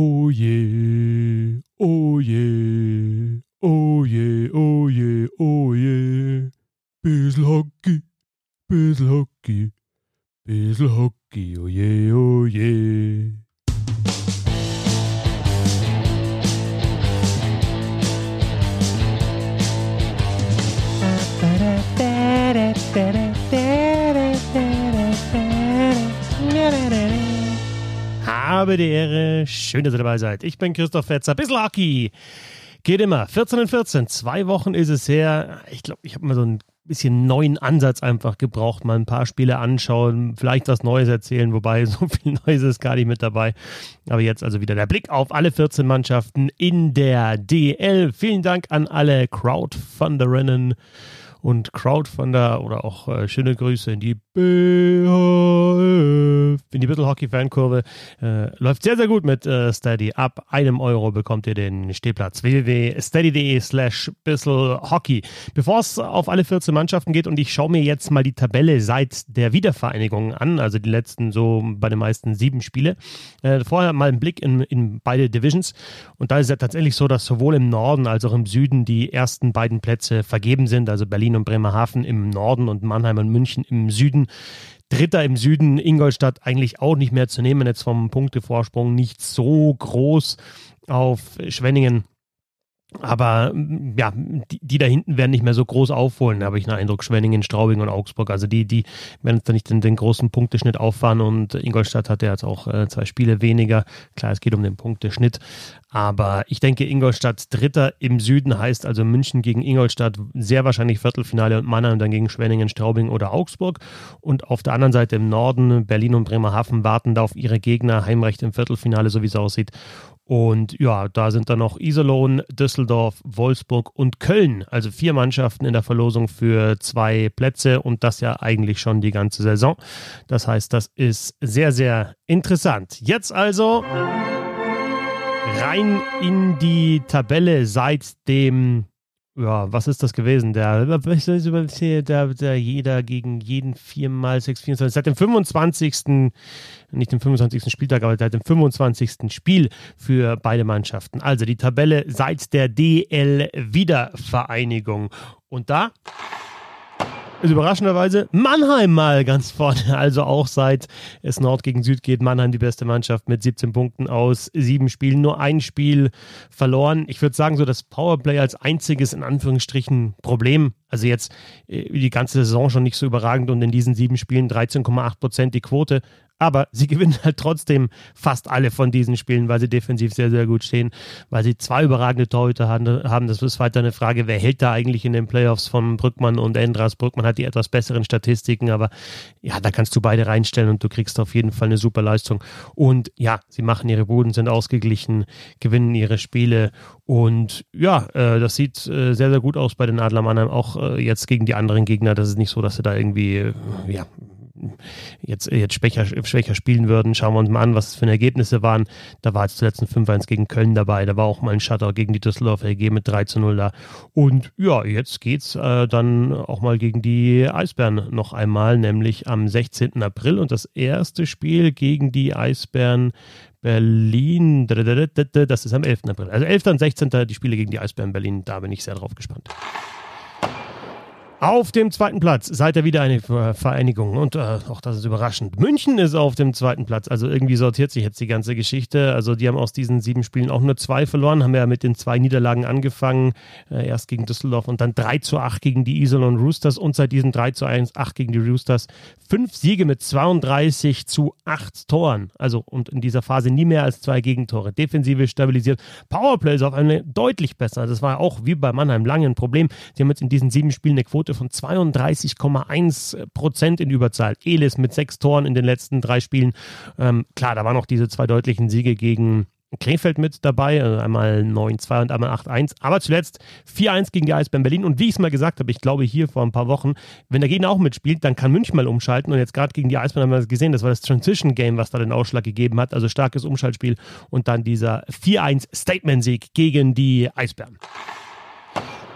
Oh yeah, oh yeah, oh yeah, oh yeah, oh yeah. Biz lucky, biz lucky, biz lucky, oh yeah, oh yeah. Habe die Ehre, schön, dass ihr dabei seid. Ich bin Christoph Fetzer, bissl Hockey. Geht immer. 14 und 14, zwei Wochen ist es her. Ich glaube, ich habe mal so ein bisschen neuen Ansatz einfach gebraucht, mal ein paar Spiele anschauen, vielleicht was Neues erzählen, wobei so viel Neues ist gar nicht mit dabei. Aber jetzt also wieder der Blick auf alle 14 Mannschaften in der DL. Vielen Dank an alle Crowdfunderinnen und Crowdfunder oder auch äh, schöne Grüße in die BHF, in die Bittle Hockey Fankurve. Äh, läuft sehr, sehr gut mit äh, Steady. Ab einem Euro bekommt ihr den Stehplatz. www.steady.de slash Hockey. Bevor es auf alle 14 Mannschaften geht und ich schaue mir jetzt mal die Tabelle seit der Wiedervereinigung an, also die letzten so bei den meisten sieben Spiele. Äh, vorher mal ein Blick in, in beide Divisions und da ist es ja tatsächlich so, dass sowohl im Norden als auch im Süden die ersten beiden Plätze vergeben sind, also Berlin Berlin und Bremerhaven im Norden und Mannheim und München im Süden. Dritter im Süden, Ingolstadt eigentlich auch nicht mehr zu nehmen, jetzt vom Punktevorsprung nicht so groß auf Schwenningen. Aber ja, die, die, da hinten werden nicht mehr so groß aufholen, habe ich einen Eindruck. Schwenningen, Straubing und Augsburg. Also die, die werden da nicht den, den großen Punkteschnitt auffahren und Ingolstadt hat ja jetzt auch äh, zwei Spiele weniger. Klar, es geht um den Punkteschnitt. Aber ich denke, Ingolstadt Dritter im Süden heißt also München gegen Ingolstadt sehr wahrscheinlich Viertelfinale und Mannheim dann gegen Schwenningen, Straubing oder Augsburg. Und auf der anderen Seite im Norden Berlin und Bremerhaven warten da auf ihre Gegner Heimrecht im Viertelfinale, so wie es aussieht. Und ja, da sind dann noch Iserlohn, Düsseldorf, Wolfsburg und Köln. Also vier Mannschaften in der Verlosung für zwei Plätze und das ja eigentlich schon die ganze Saison. Das heißt, das ist sehr, sehr interessant. Jetzt also rein in die Tabelle seit dem ja, was ist das gewesen? Der, der, der jeder gegen jeden viermal 6, 24, seit dem 25. nicht dem 25. Spieltag, aber seit dem 25. Spiel für beide Mannschaften. Also die Tabelle seit der DL Wiedervereinigung. Und da ist überraschenderweise Mannheim mal ganz vorne. Also auch seit es Nord gegen Süd geht, Mannheim die beste Mannschaft mit 17 Punkten aus sieben Spielen. Nur ein Spiel verloren. Ich würde sagen, so das Powerplay als einziges in Anführungsstrichen Problem. Also jetzt äh, die ganze Saison schon nicht so überragend und in diesen sieben Spielen 13,8 Prozent die Quote. Aber sie gewinnen halt trotzdem fast alle von diesen Spielen, weil sie defensiv sehr, sehr gut stehen, weil sie zwei überragende Torhüter haben. Das ist weiter eine Frage, wer hält da eigentlich in den Playoffs von Brückmann und Endras? Brückmann hat die etwas besseren Statistiken, aber ja, da kannst du beide reinstellen und du kriegst auf jeden Fall eine super Leistung. Und ja, sie machen ihre Buden, sind ausgeglichen, gewinnen ihre Spiele und ja, äh, das sieht äh, sehr, sehr gut aus bei den Adler Mannheim, auch äh, jetzt gegen die anderen Gegner. Das ist nicht so, dass sie da irgendwie, äh, ja, jetzt, jetzt schwächer, schwächer spielen würden. Schauen wir uns mal an, was es für Ergebnisse waren. Da war jetzt zuletzt ein 5-1 gegen Köln dabei. Da war auch mal ein Shutter gegen die Düsseldorf LG mit 3 zu 0 da. Und ja, jetzt geht's äh, dann auch mal gegen die Eisbären noch einmal, nämlich am 16. April. Und das erste Spiel gegen die Eisbären Berlin, das ist am 11. April. Also 11. und 16. die Spiele gegen die Eisbären Berlin. Da bin ich sehr drauf gespannt. Auf dem zweiten Platz seid ihr wieder eine Vereinigung und äh, auch das ist überraschend. München ist auf dem zweiten Platz, also irgendwie sortiert sich jetzt die ganze Geschichte. Also die haben aus diesen sieben Spielen auch nur zwei verloren, haben ja mit den zwei Niederlagen angefangen, äh, erst gegen Düsseldorf und dann 3 zu 8 gegen die Iserlohn Roosters und seit diesen 3 zu 1, 8 gegen die Roosters fünf Siege mit 32 zu 8 Toren. Also und in dieser Phase nie mehr als zwei Gegentore. Defensive stabilisiert. Powerplay ist auf einmal deutlich besser. Das war auch wie bei Mannheim lange ein Problem. Sie haben jetzt in diesen sieben Spielen eine Quote Quote von 32,1 Prozent in Überzahl. Elis mit sechs Toren in den letzten drei Spielen. Ähm, klar, da waren noch diese zwei deutlichen Siege gegen Krefeld mit dabei, also einmal 9-2 und einmal 8-1. Aber zuletzt 4-1 gegen die Eisbären Berlin. Und wie ich es mal gesagt habe, ich glaube hier vor ein paar Wochen, wenn der Gegner auch mitspielt, dann kann München mal umschalten. Und jetzt gerade gegen die Eisbären haben wir gesehen, das war das Transition Game, was da den Ausschlag gegeben hat. Also starkes Umschaltspiel und dann dieser 4-1 Statement-Sieg gegen die Eisbären.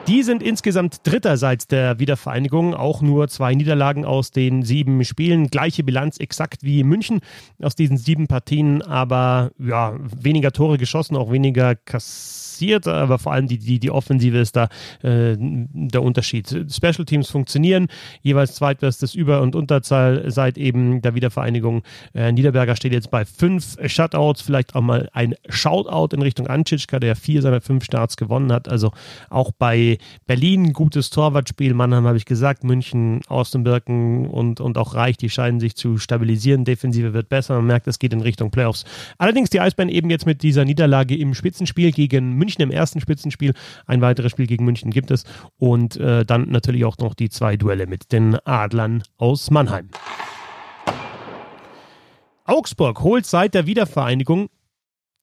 Die sind insgesamt Dritter seit der Wiedervereinigung. Auch nur zwei Niederlagen aus den sieben Spielen. Gleiche Bilanz exakt wie München aus diesen sieben Partien, aber ja, weniger Tore geschossen, auch weniger kassiert. Aber vor allem die, die, die Offensive ist da äh, der Unterschied. Special Teams funktionieren. Jeweils zweitbestes Über- und Unterzahl seit eben der Wiedervereinigung. Äh, Niederberger steht jetzt bei fünf Shutouts. Vielleicht auch mal ein Shoutout in Richtung Ancitschka, der vier seiner fünf Starts gewonnen hat. Also auch bei Berlin gutes Torwartspiel, Mannheim habe ich gesagt, München, Austenbirken und, und auch Reich, die scheinen sich zu stabilisieren. Defensive wird besser, man merkt, es geht in Richtung Playoffs. Allerdings die Eisbären eben jetzt mit dieser Niederlage im Spitzenspiel gegen München im ersten Spitzenspiel. Ein weiteres Spiel gegen München gibt es und äh, dann natürlich auch noch die zwei Duelle mit den Adlern aus Mannheim. Augsburg holt seit der Wiedervereinigung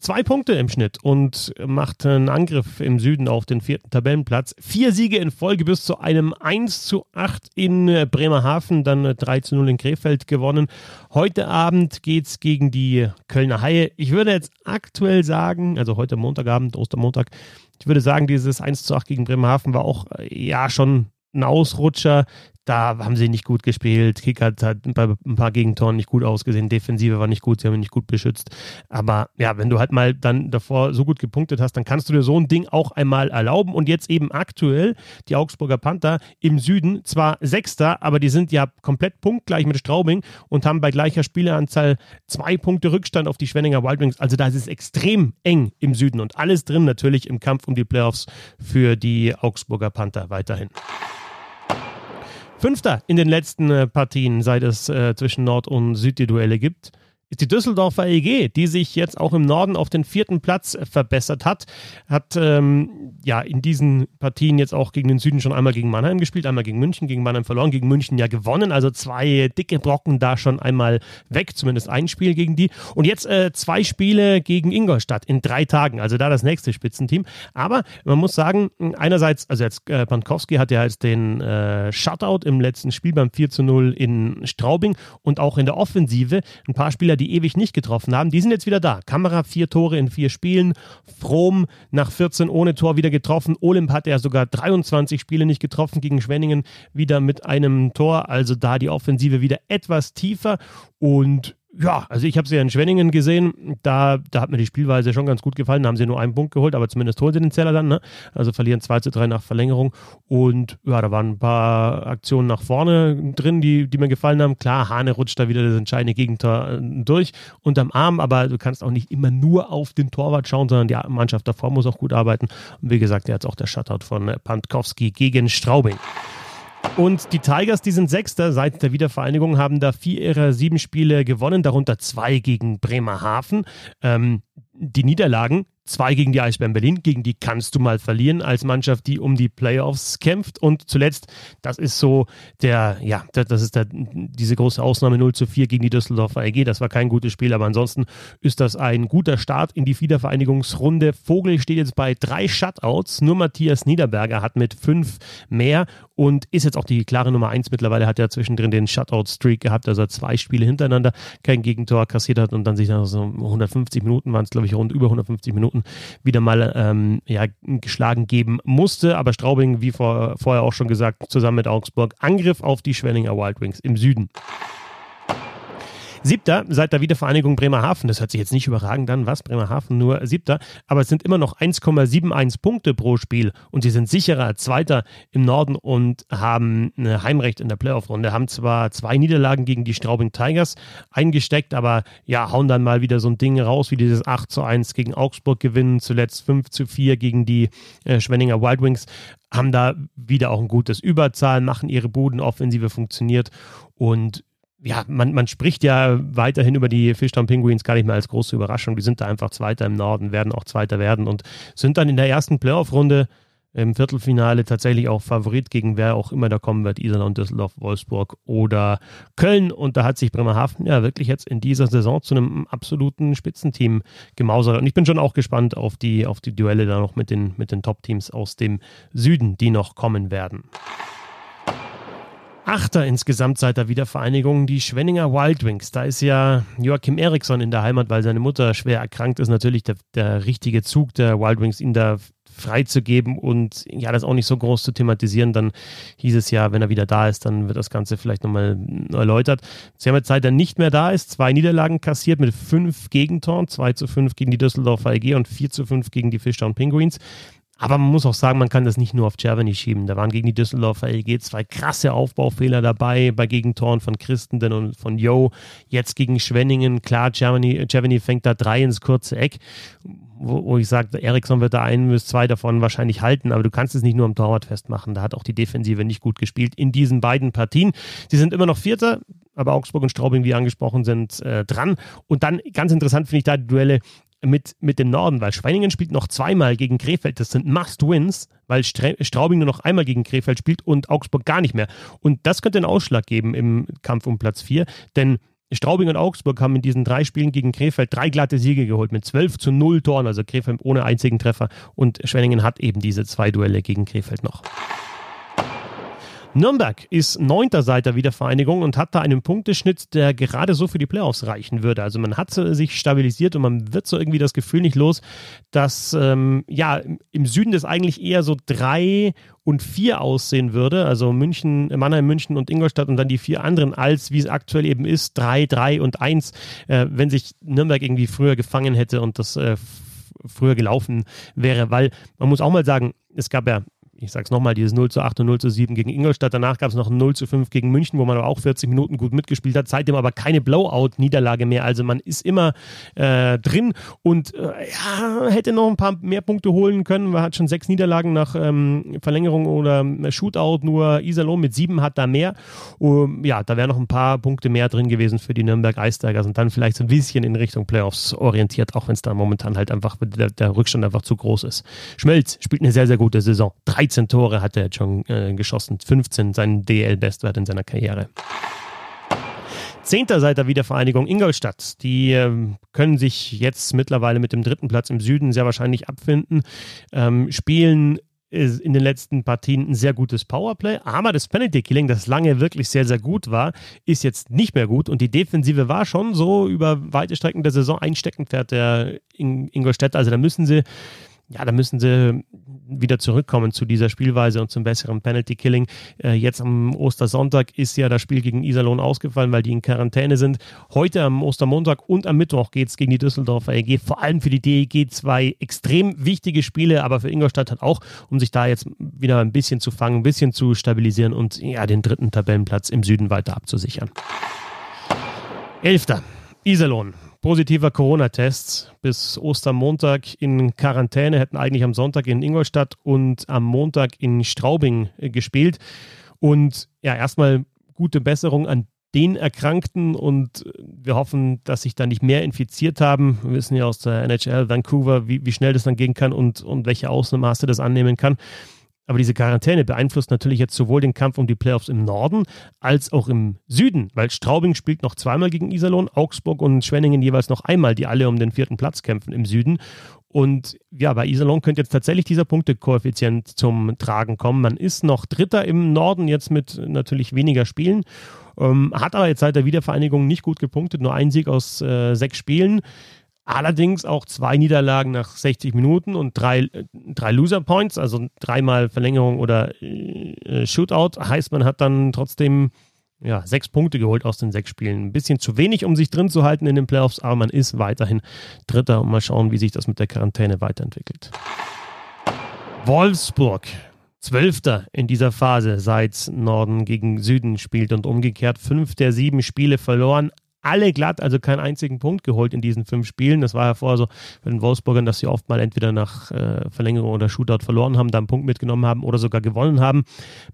Zwei Punkte im Schnitt und macht einen Angriff im Süden auf den vierten Tabellenplatz. Vier Siege in Folge bis zu einem 1 zu 8 in Bremerhaven, dann 3 äh, zu 0 in Krefeld gewonnen. Heute Abend geht es gegen die Kölner Haie. Ich würde jetzt aktuell sagen, also heute Montagabend, Ostermontag, ich würde sagen, dieses 1 zu 8 gegen Bremerhaven war auch äh, ja schon ein Ausrutscher. Da haben sie nicht gut gespielt. Kickert hat bei ein paar Gegentoren nicht gut ausgesehen. Defensive war nicht gut, sie haben ihn nicht gut beschützt. Aber ja, wenn du halt mal dann davor so gut gepunktet hast, dann kannst du dir so ein Ding auch einmal erlauben. Und jetzt eben aktuell die Augsburger Panther im Süden zwar Sechster, aber die sind ja komplett punktgleich mit Straubing und haben bei gleicher Spieleranzahl zwei Punkte Rückstand auf die Schwenninger Wild Wings. Also da ist es extrem eng im Süden und alles drin natürlich im Kampf um die Playoffs für die Augsburger Panther weiterhin. Fünfter in den letzten äh, Partien, seit es äh, zwischen Nord- und Süd die Duelle gibt ist die Düsseldorfer EG, die sich jetzt auch im Norden auf den vierten Platz verbessert hat. Hat ähm, ja in diesen Partien jetzt auch gegen den Süden schon einmal gegen Mannheim gespielt, einmal gegen München, gegen Mannheim verloren, gegen München ja gewonnen. Also zwei dicke Brocken da schon einmal weg, zumindest ein Spiel gegen die. Und jetzt äh, zwei Spiele gegen Ingolstadt in drei Tagen, also da das nächste Spitzenteam. Aber man muss sagen, einerseits, also jetzt äh, Pankowski hat ja jetzt den äh, Shutout im letzten Spiel beim 4 zu 0 in Straubing und auch in der Offensive ein paar Spieler, die ewig nicht getroffen haben, die sind jetzt wieder da. Kamera vier Tore in vier Spielen. Fromm nach 14 ohne Tor wieder getroffen. Olymp hat er sogar 23 Spiele nicht getroffen gegen Schwenningen wieder mit einem Tor. Also da die Offensive wieder etwas tiefer und ja, also ich habe sie ja in Schwenningen gesehen. Da, da hat mir die Spielweise schon ganz gut gefallen. Da haben sie nur einen Punkt geholt, aber zumindest holen sie den Zeller dann. Ne? Also verlieren 2 zu 3 nach Verlängerung. Und ja, da waren ein paar Aktionen nach vorne drin, die, die mir gefallen haben. Klar, Hane rutscht da wieder das entscheidende Gegentor äh, durch unterm Arm, aber du kannst auch nicht immer nur auf den Torwart schauen, sondern die Mannschaft davor muss auch gut arbeiten. Und wie gesagt, jetzt auch der Shutout von Pantkowski gegen Straubing. Und die Tigers, die sind Sechster seit der Wiedervereinigung, haben da vier ihrer sieben Spiele gewonnen, darunter zwei gegen Bremerhaven. Ähm, die Niederlagen Zwei gegen die Eisbären Berlin, gegen die kannst du mal verlieren als Mannschaft, die um die Playoffs kämpft. Und zuletzt, das ist so der, ja, das ist der, diese große Ausnahme 0 zu 4 gegen die Düsseldorfer EG. Das war kein gutes Spiel, aber ansonsten ist das ein guter Start in die Wiedervereinigungsrunde. Vogel steht jetzt bei drei Shutouts. Nur Matthias Niederberger hat mit fünf mehr und ist jetzt auch die klare Nummer eins. Mittlerweile hat er zwischendrin den Shutout-Streak gehabt, also zwei Spiele hintereinander kein Gegentor kassiert hat und dann sich nach so 150 Minuten waren es, glaube ich, rund über 150 Minuten Minuten wieder mal ähm, ja, geschlagen geben musste. Aber Straubing, wie vor, vorher auch schon gesagt, zusammen mit Augsburg, Angriff auf die Schwenninger Wild Wings im Süden. Siebter seit der Wiedervereinigung Bremerhaven. Das hört sich jetzt nicht überragend an, was? Bremerhaven nur siebter. Aber es sind immer noch 1,71 Punkte pro Spiel und sie sind sicherer Zweiter im Norden und haben ein Heimrecht in der Playoff-Runde. Haben zwar zwei Niederlagen gegen die Straubing Tigers eingesteckt, aber ja, hauen dann mal wieder so ein Ding raus, wie dieses 8 zu 1 gegen Augsburg gewinnen, zuletzt 5 zu 4 gegen die äh, Schwenninger Wild Wings haben da wieder auch ein gutes Überzahl, machen ihre Bodenoffensive funktioniert und ja, man, man spricht ja weiterhin über die Fishtown Penguins gar nicht mehr als große Überraschung. Die sind da einfach Zweiter im Norden, werden auch Zweiter werden und sind dann in der ersten Playoff-Runde im Viertelfinale tatsächlich auch Favorit gegen wer auch immer da kommen wird, Iserlohn, Düsseldorf, Wolfsburg oder Köln. Und da hat sich Bremerhaven ja wirklich jetzt in dieser Saison zu einem absoluten Spitzenteam gemausert. Und ich bin schon auch gespannt auf die, auf die Duelle da noch mit den, mit den Top-Teams aus dem Süden, die noch kommen werden. Achter insgesamt seit der Wiedervereinigung, die Schwenninger Wild Wings. Da ist ja Joachim Eriksson in der Heimat, weil seine Mutter schwer erkrankt ist. Natürlich der, der richtige Zug der Wild Wings, ihn da freizugeben und ja, das auch nicht so groß zu thematisieren. Dann hieß es ja, wenn er wieder da ist, dann wird das Ganze vielleicht nochmal erläutert. Sie haben jetzt Zeit, er nicht mehr da ist, zwei Niederlagen kassiert mit fünf Gegentoren, zwei zu fünf gegen die Düsseldorfer EG und vier zu fünf gegen die Fishtown Penguins. Aber man muss auch sagen, man kann das nicht nur auf Germany schieben. Da waren gegen die Düsseldorfer LG zwei krasse Aufbaufehler dabei bei Gegentoren von Christenden und von Yo. Jetzt gegen Schwenningen. Klar, Germany, Germany fängt da drei ins kurze Eck, wo, wo ich sage, Eriksson wird da ein bis zwei davon wahrscheinlich halten. Aber du kannst es nicht nur am Torwart festmachen. Da hat auch die Defensive nicht gut gespielt in diesen beiden Partien. Sie sind immer noch Vierter aber Augsburg und Straubing, wie angesprochen, sind äh, dran. Und dann ganz interessant finde ich da die Duelle mit, mit dem Norden, weil Schweiningen spielt noch zweimal gegen Krefeld. Das sind Must-Wins, weil Straubing nur noch einmal gegen Krefeld spielt und Augsburg gar nicht mehr. Und das könnte einen Ausschlag geben im Kampf um Platz 4, denn Straubing und Augsburg haben in diesen drei Spielen gegen Krefeld drei glatte Siege geholt mit 12 zu 0 Toren, also Krefeld ohne einzigen Treffer und Schwenningen hat eben diese zwei Duelle gegen Krefeld noch. Nürnberg ist neunter seit der Wiedervereinigung und hat da einen Punkteschnitt, der gerade so für die Playoffs reichen würde. Also man hat sich stabilisiert und man wird so irgendwie das Gefühl nicht los, dass ähm, ja im Süden das eigentlich eher so drei und vier aussehen würde. Also München, Mannheim, München und Ingolstadt und dann die vier anderen, als wie es aktuell eben ist, drei, drei und eins, äh, wenn sich Nürnberg irgendwie früher gefangen hätte und das äh, früher gelaufen wäre, weil man muss auch mal sagen, es gab ja ich sage es nochmal, dieses 0 zu 8 und 0 zu 7 gegen Ingolstadt. Danach gab es noch ein 0 zu 5 gegen München, wo man aber auch 40 Minuten gut mitgespielt hat. Seitdem aber keine Blowout-Niederlage mehr. Also man ist immer äh, drin und äh, ja, hätte noch ein paar mehr Punkte holen können. Man hat schon sechs Niederlagen nach ähm, Verlängerung oder Shootout. Nur Iserlohn mit sieben hat da mehr. Um, ja, da wären noch ein paar Punkte mehr drin gewesen für die Nürnberg Eistigers und dann vielleicht so ein bisschen in Richtung Playoffs orientiert, auch wenn es da momentan halt einfach der, der Rückstand einfach zu groß ist. Schmelz spielt eine sehr, sehr gute Saison. Drei 13 Tore hat er jetzt schon äh, geschossen, 15 sein DL-Bestwert in seiner Karriere. Zehnter seit der Wiedervereinigung Ingolstadt. Die äh, können sich jetzt mittlerweile mit dem dritten Platz im Süden sehr wahrscheinlich abfinden, ähm, spielen in den letzten Partien ein sehr gutes Powerplay, aber das Penalty Killing, das lange wirklich sehr, sehr gut war, ist jetzt nicht mehr gut und die Defensive war schon so über weite Strecken der Saison ein Steckenpferd der Ingolstädter. Also da müssen sie ja, da müssen sie wieder zurückkommen zu dieser Spielweise und zum besseren Penalty Killing. Äh, jetzt am Ostersonntag ist ja das Spiel gegen Iserlohn ausgefallen, weil die in Quarantäne sind. Heute am Ostermontag und am Mittwoch geht es gegen die Düsseldorfer EG. Vor allem für die DEG zwei extrem wichtige Spiele, aber für Ingolstadt hat auch, um sich da jetzt wieder ein bisschen zu fangen, ein bisschen zu stabilisieren und ja, den dritten Tabellenplatz im Süden weiter abzusichern. Elfter. Iserlohn positiver Corona-Tests bis Ostermontag in Quarantäne, hätten eigentlich am Sonntag in Ingolstadt und am Montag in Straubing äh, gespielt. Und ja, erstmal gute Besserung an den Erkrankten und wir hoffen, dass sich da nicht mehr infiziert haben. Wir wissen ja aus der NHL Vancouver, wie, wie schnell das dann gehen kann und, und welche Ausmaße das annehmen kann. Aber diese Quarantäne beeinflusst natürlich jetzt sowohl den Kampf um die Playoffs im Norden als auch im Süden, weil Straubing spielt noch zweimal gegen Iserlohn, Augsburg und Schwenningen jeweils noch einmal, die alle um den vierten Platz kämpfen im Süden. Und ja, bei Iserlohn könnte jetzt tatsächlich dieser Punktekoeffizient zum Tragen kommen. Man ist noch Dritter im Norden, jetzt mit natürlich weniger Spielen, ähm, hat aber jetzt seit der Wiedervereinigung nicht gut gepunktet, nur ein Sieg aus äh, sechs Spielen. Allerdings auch zwei Niederlagen nach 60 Minuten und drei, drei Loser Points, also dreimal Verlängerung oder äh, Shootout. Heißt, man hat dann trotzdem ja, sechs Punkte geholt aus den sechs Spielen. Ein bisschen zu wenig, um sich drin zu halten in den Playoffs, aber man ist weiterhin Dritter und mal schauen, wie sich das mit der Quarantäne weiterentwickelt. Wolfsburg. Zwölfter in dieser Phase, seit Norden gegen Süden spielt und umgekehrt fünf der sieben Spiele verloren, alle glatt, also keinen einzigen Punkt geholt in diesen fünf Spielen. Das war ja vorher so bei den Wolfsburgern, dass sie oft mal entweder nach äh, Verlängerung oder Shootout verloren haben, dann einen Punkt mitgenommen haben oder sogar gewonnen haben.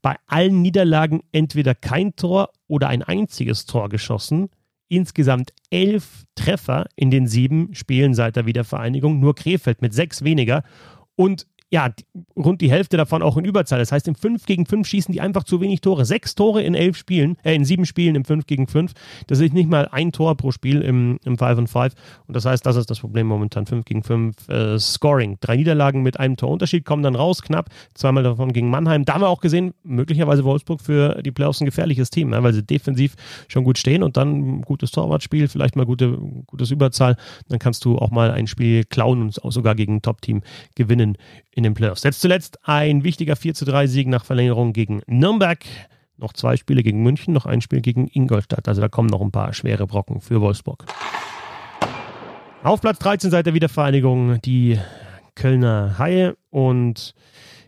Bei allen Niederlagen entweder kein Tor oder ein einziges Tor geschossen. Insgesamt elf Treffer in den sieben Spielen seit der Wiedervereinigung, nur Krefeld mit sechs weniger. Und ja, rund die Hälfte davon auch in Überzahl. Das heißt, im 5 gegen 5 schießen die einfach zu wenig Tore. Sechs Tore in elf Spielen, äh, in sieben Spielen im 5 gegen 5. Das ist nicht mal ein Tor pro Spiel im, im 5 und 5. Und das heißt, das ist das Problem momentan. 5 gegen 5 äh, Scoring. Drei Niederlagen mit einem Torunterschied kommen dann raus, knapp. Zweimal davon gegen Mannheim. Da haben wir auch gesehen, möglicherweise Wolfsburg für die Playoffs ein gefährliches Team, ne? weil sie defensiv schon gut stehen und dann gutes Torwartspiel, vielleicht mal gute, gutes Überzahl. Dann kannst du auch mal ein Spiel klauen und auch sogar gegen ein Top-Team gewinnen in den Playoffs. Jetzt zuletzt ein wichtiger 4 zu 3 Sieg nach Verlängerung gegen Nürnberg. Noch zwei Spiele gegen München, noch ein Spiel gegen Ingolstadt. Also da kommen noch ein paar schwere Brocken für Wolfsburg. Auf Platz 13 seit der Wiedervereinigung die Kölner Haie und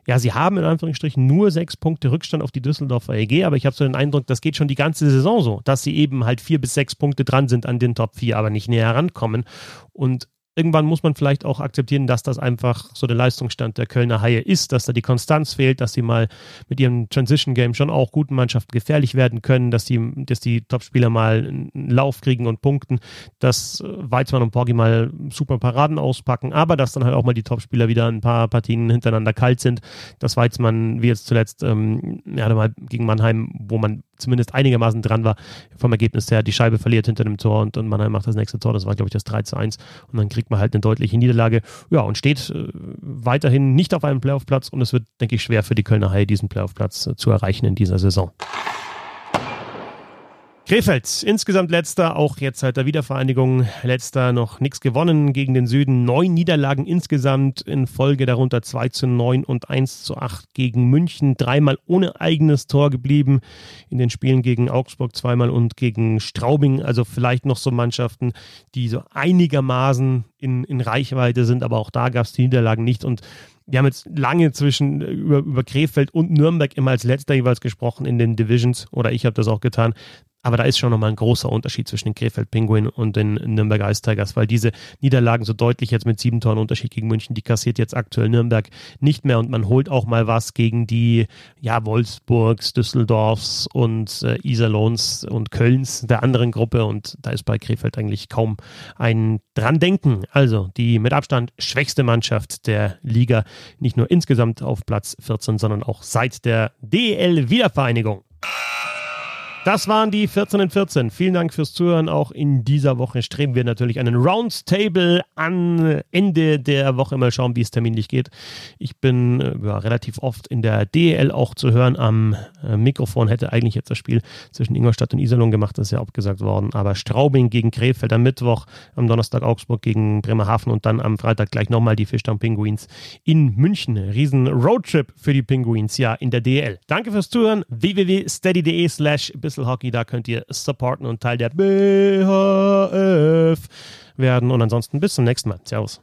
ja, sie haben in Anführungsstrichen nur sechs Punkte Rückstand auf die Düsseldorfer EG, aber ich habe so den Eindruck, das geht schon die ganze Saison so, dass sie eben halt vier bis sechs Punkte dran sind an den Top 4, aber nicht näher rankommen. Und irgendwann muss man vielleicht auch akzeptieren, dass das einfach so der Leistungsstand der Kölner Haie ist, dass da die Konstanz fehlt, dass sie mal mit ihrem Transition Game schon auch guten Mannschaften gefährlich werden können, dass die, dass die Topspieler mal einen Lauf kriegen und punkten, dass äh, Weizmann und Porgi mal super Paraden auspacken, aber dass dann halt auch mal die Topspieler wieder ein paar Partien hintereinander kalt sind, dass Weizmann, wie jetzt zuletzt, ähm, ja, mal gegen Mannheim, wo man zumindest einigermaßen dran war, vom Ergebnis her, die Scheibe verliert hinter dem Tor und, und Mannheim macht das nächste Tor, das war, glaube ich, das 3 zu 1 und dann kriegt man halt eine deutliche Niederlage. Ja, und steht äh, weiterhin nicht auf einem Playoff-Platz und es wird, denke ich, schwer für die Kölner Haie, diesen Playoff-Platz äh, zu erreichen in dieser Saison. Krefeld, insgesamt letzter, auch jetzt seit der Wiedervereinigung, letzter noch nichts gewonnen gegen den Süden. Neun Niederlagen insgesamt in Folge, darunter 2 zu 9 und 1 zu 8 gegen München. Dreimal ohne eigenes Tor geblieben in den Spielen gegen Augsburg zweimal und gegen Straubing. Also vielleicht noch so Mannschaften, die so einigermaßen in, in Reichweite sind, aber auch da gab es die Niederlagen nicht und wir haben jetzt lange zwischen über, über Krefeld und Nürnberg immer als letzter jeweils gesprochen in den Divisions oder ich habe das auch getan. Aber da ist schon nochmal ein großer Unterschied zwischen den Krefeld Penguin und den Nürnberg Ice weil diese Niederlagen so deutlich jetzt mit sieben Toren Unterschied gegen München, die kassiert jetzt aktuell Nürnberg nicht mehr und man holt auch mal was gegen die ja, Wolfsburgs, Düsseldorfs und äh, Iserlohns und Kölns der anderen Gruppe und da ist bei Krefeld eigentlich kaum ein dran denken. Also die mit Abstand schwächste Mannschaft der Liga, nicht nur insgesamt auf Platz 14, sondern auch seit der DL-Wiedervereinigung. Das waren die 14 in 14. Vielen Dank fürs Zuhören. Auch in dieser Woche streben wir natürlich einen Roundtable an Ende der Woche. Mal schauen, wie es terminlich geht. Ich bin äh, ja, relativ oft in der DEL auch zu hören. Am äh, Mikrofon hätte eigentlich jetzt das Spiel zwischen Ingolstadt und Iserlohn gemacht. Das ist ja abgesagt worden. Aber Straubing gegen Krefeld am Mittwoch, am Donnerstag Augsburg gegen Bremerhaven und dann am Freitag gleich nochmal die Fischtown Pinguins in München. Riesen Roadtrip für die Pinguins, ja, in der DEL. Danke fürs Zuhören. www.steady.de slash bis Hockey, da könnt ihr supporten und Teil der BHF werden. Und ansonsten bis zum nächsten Mal. Servus.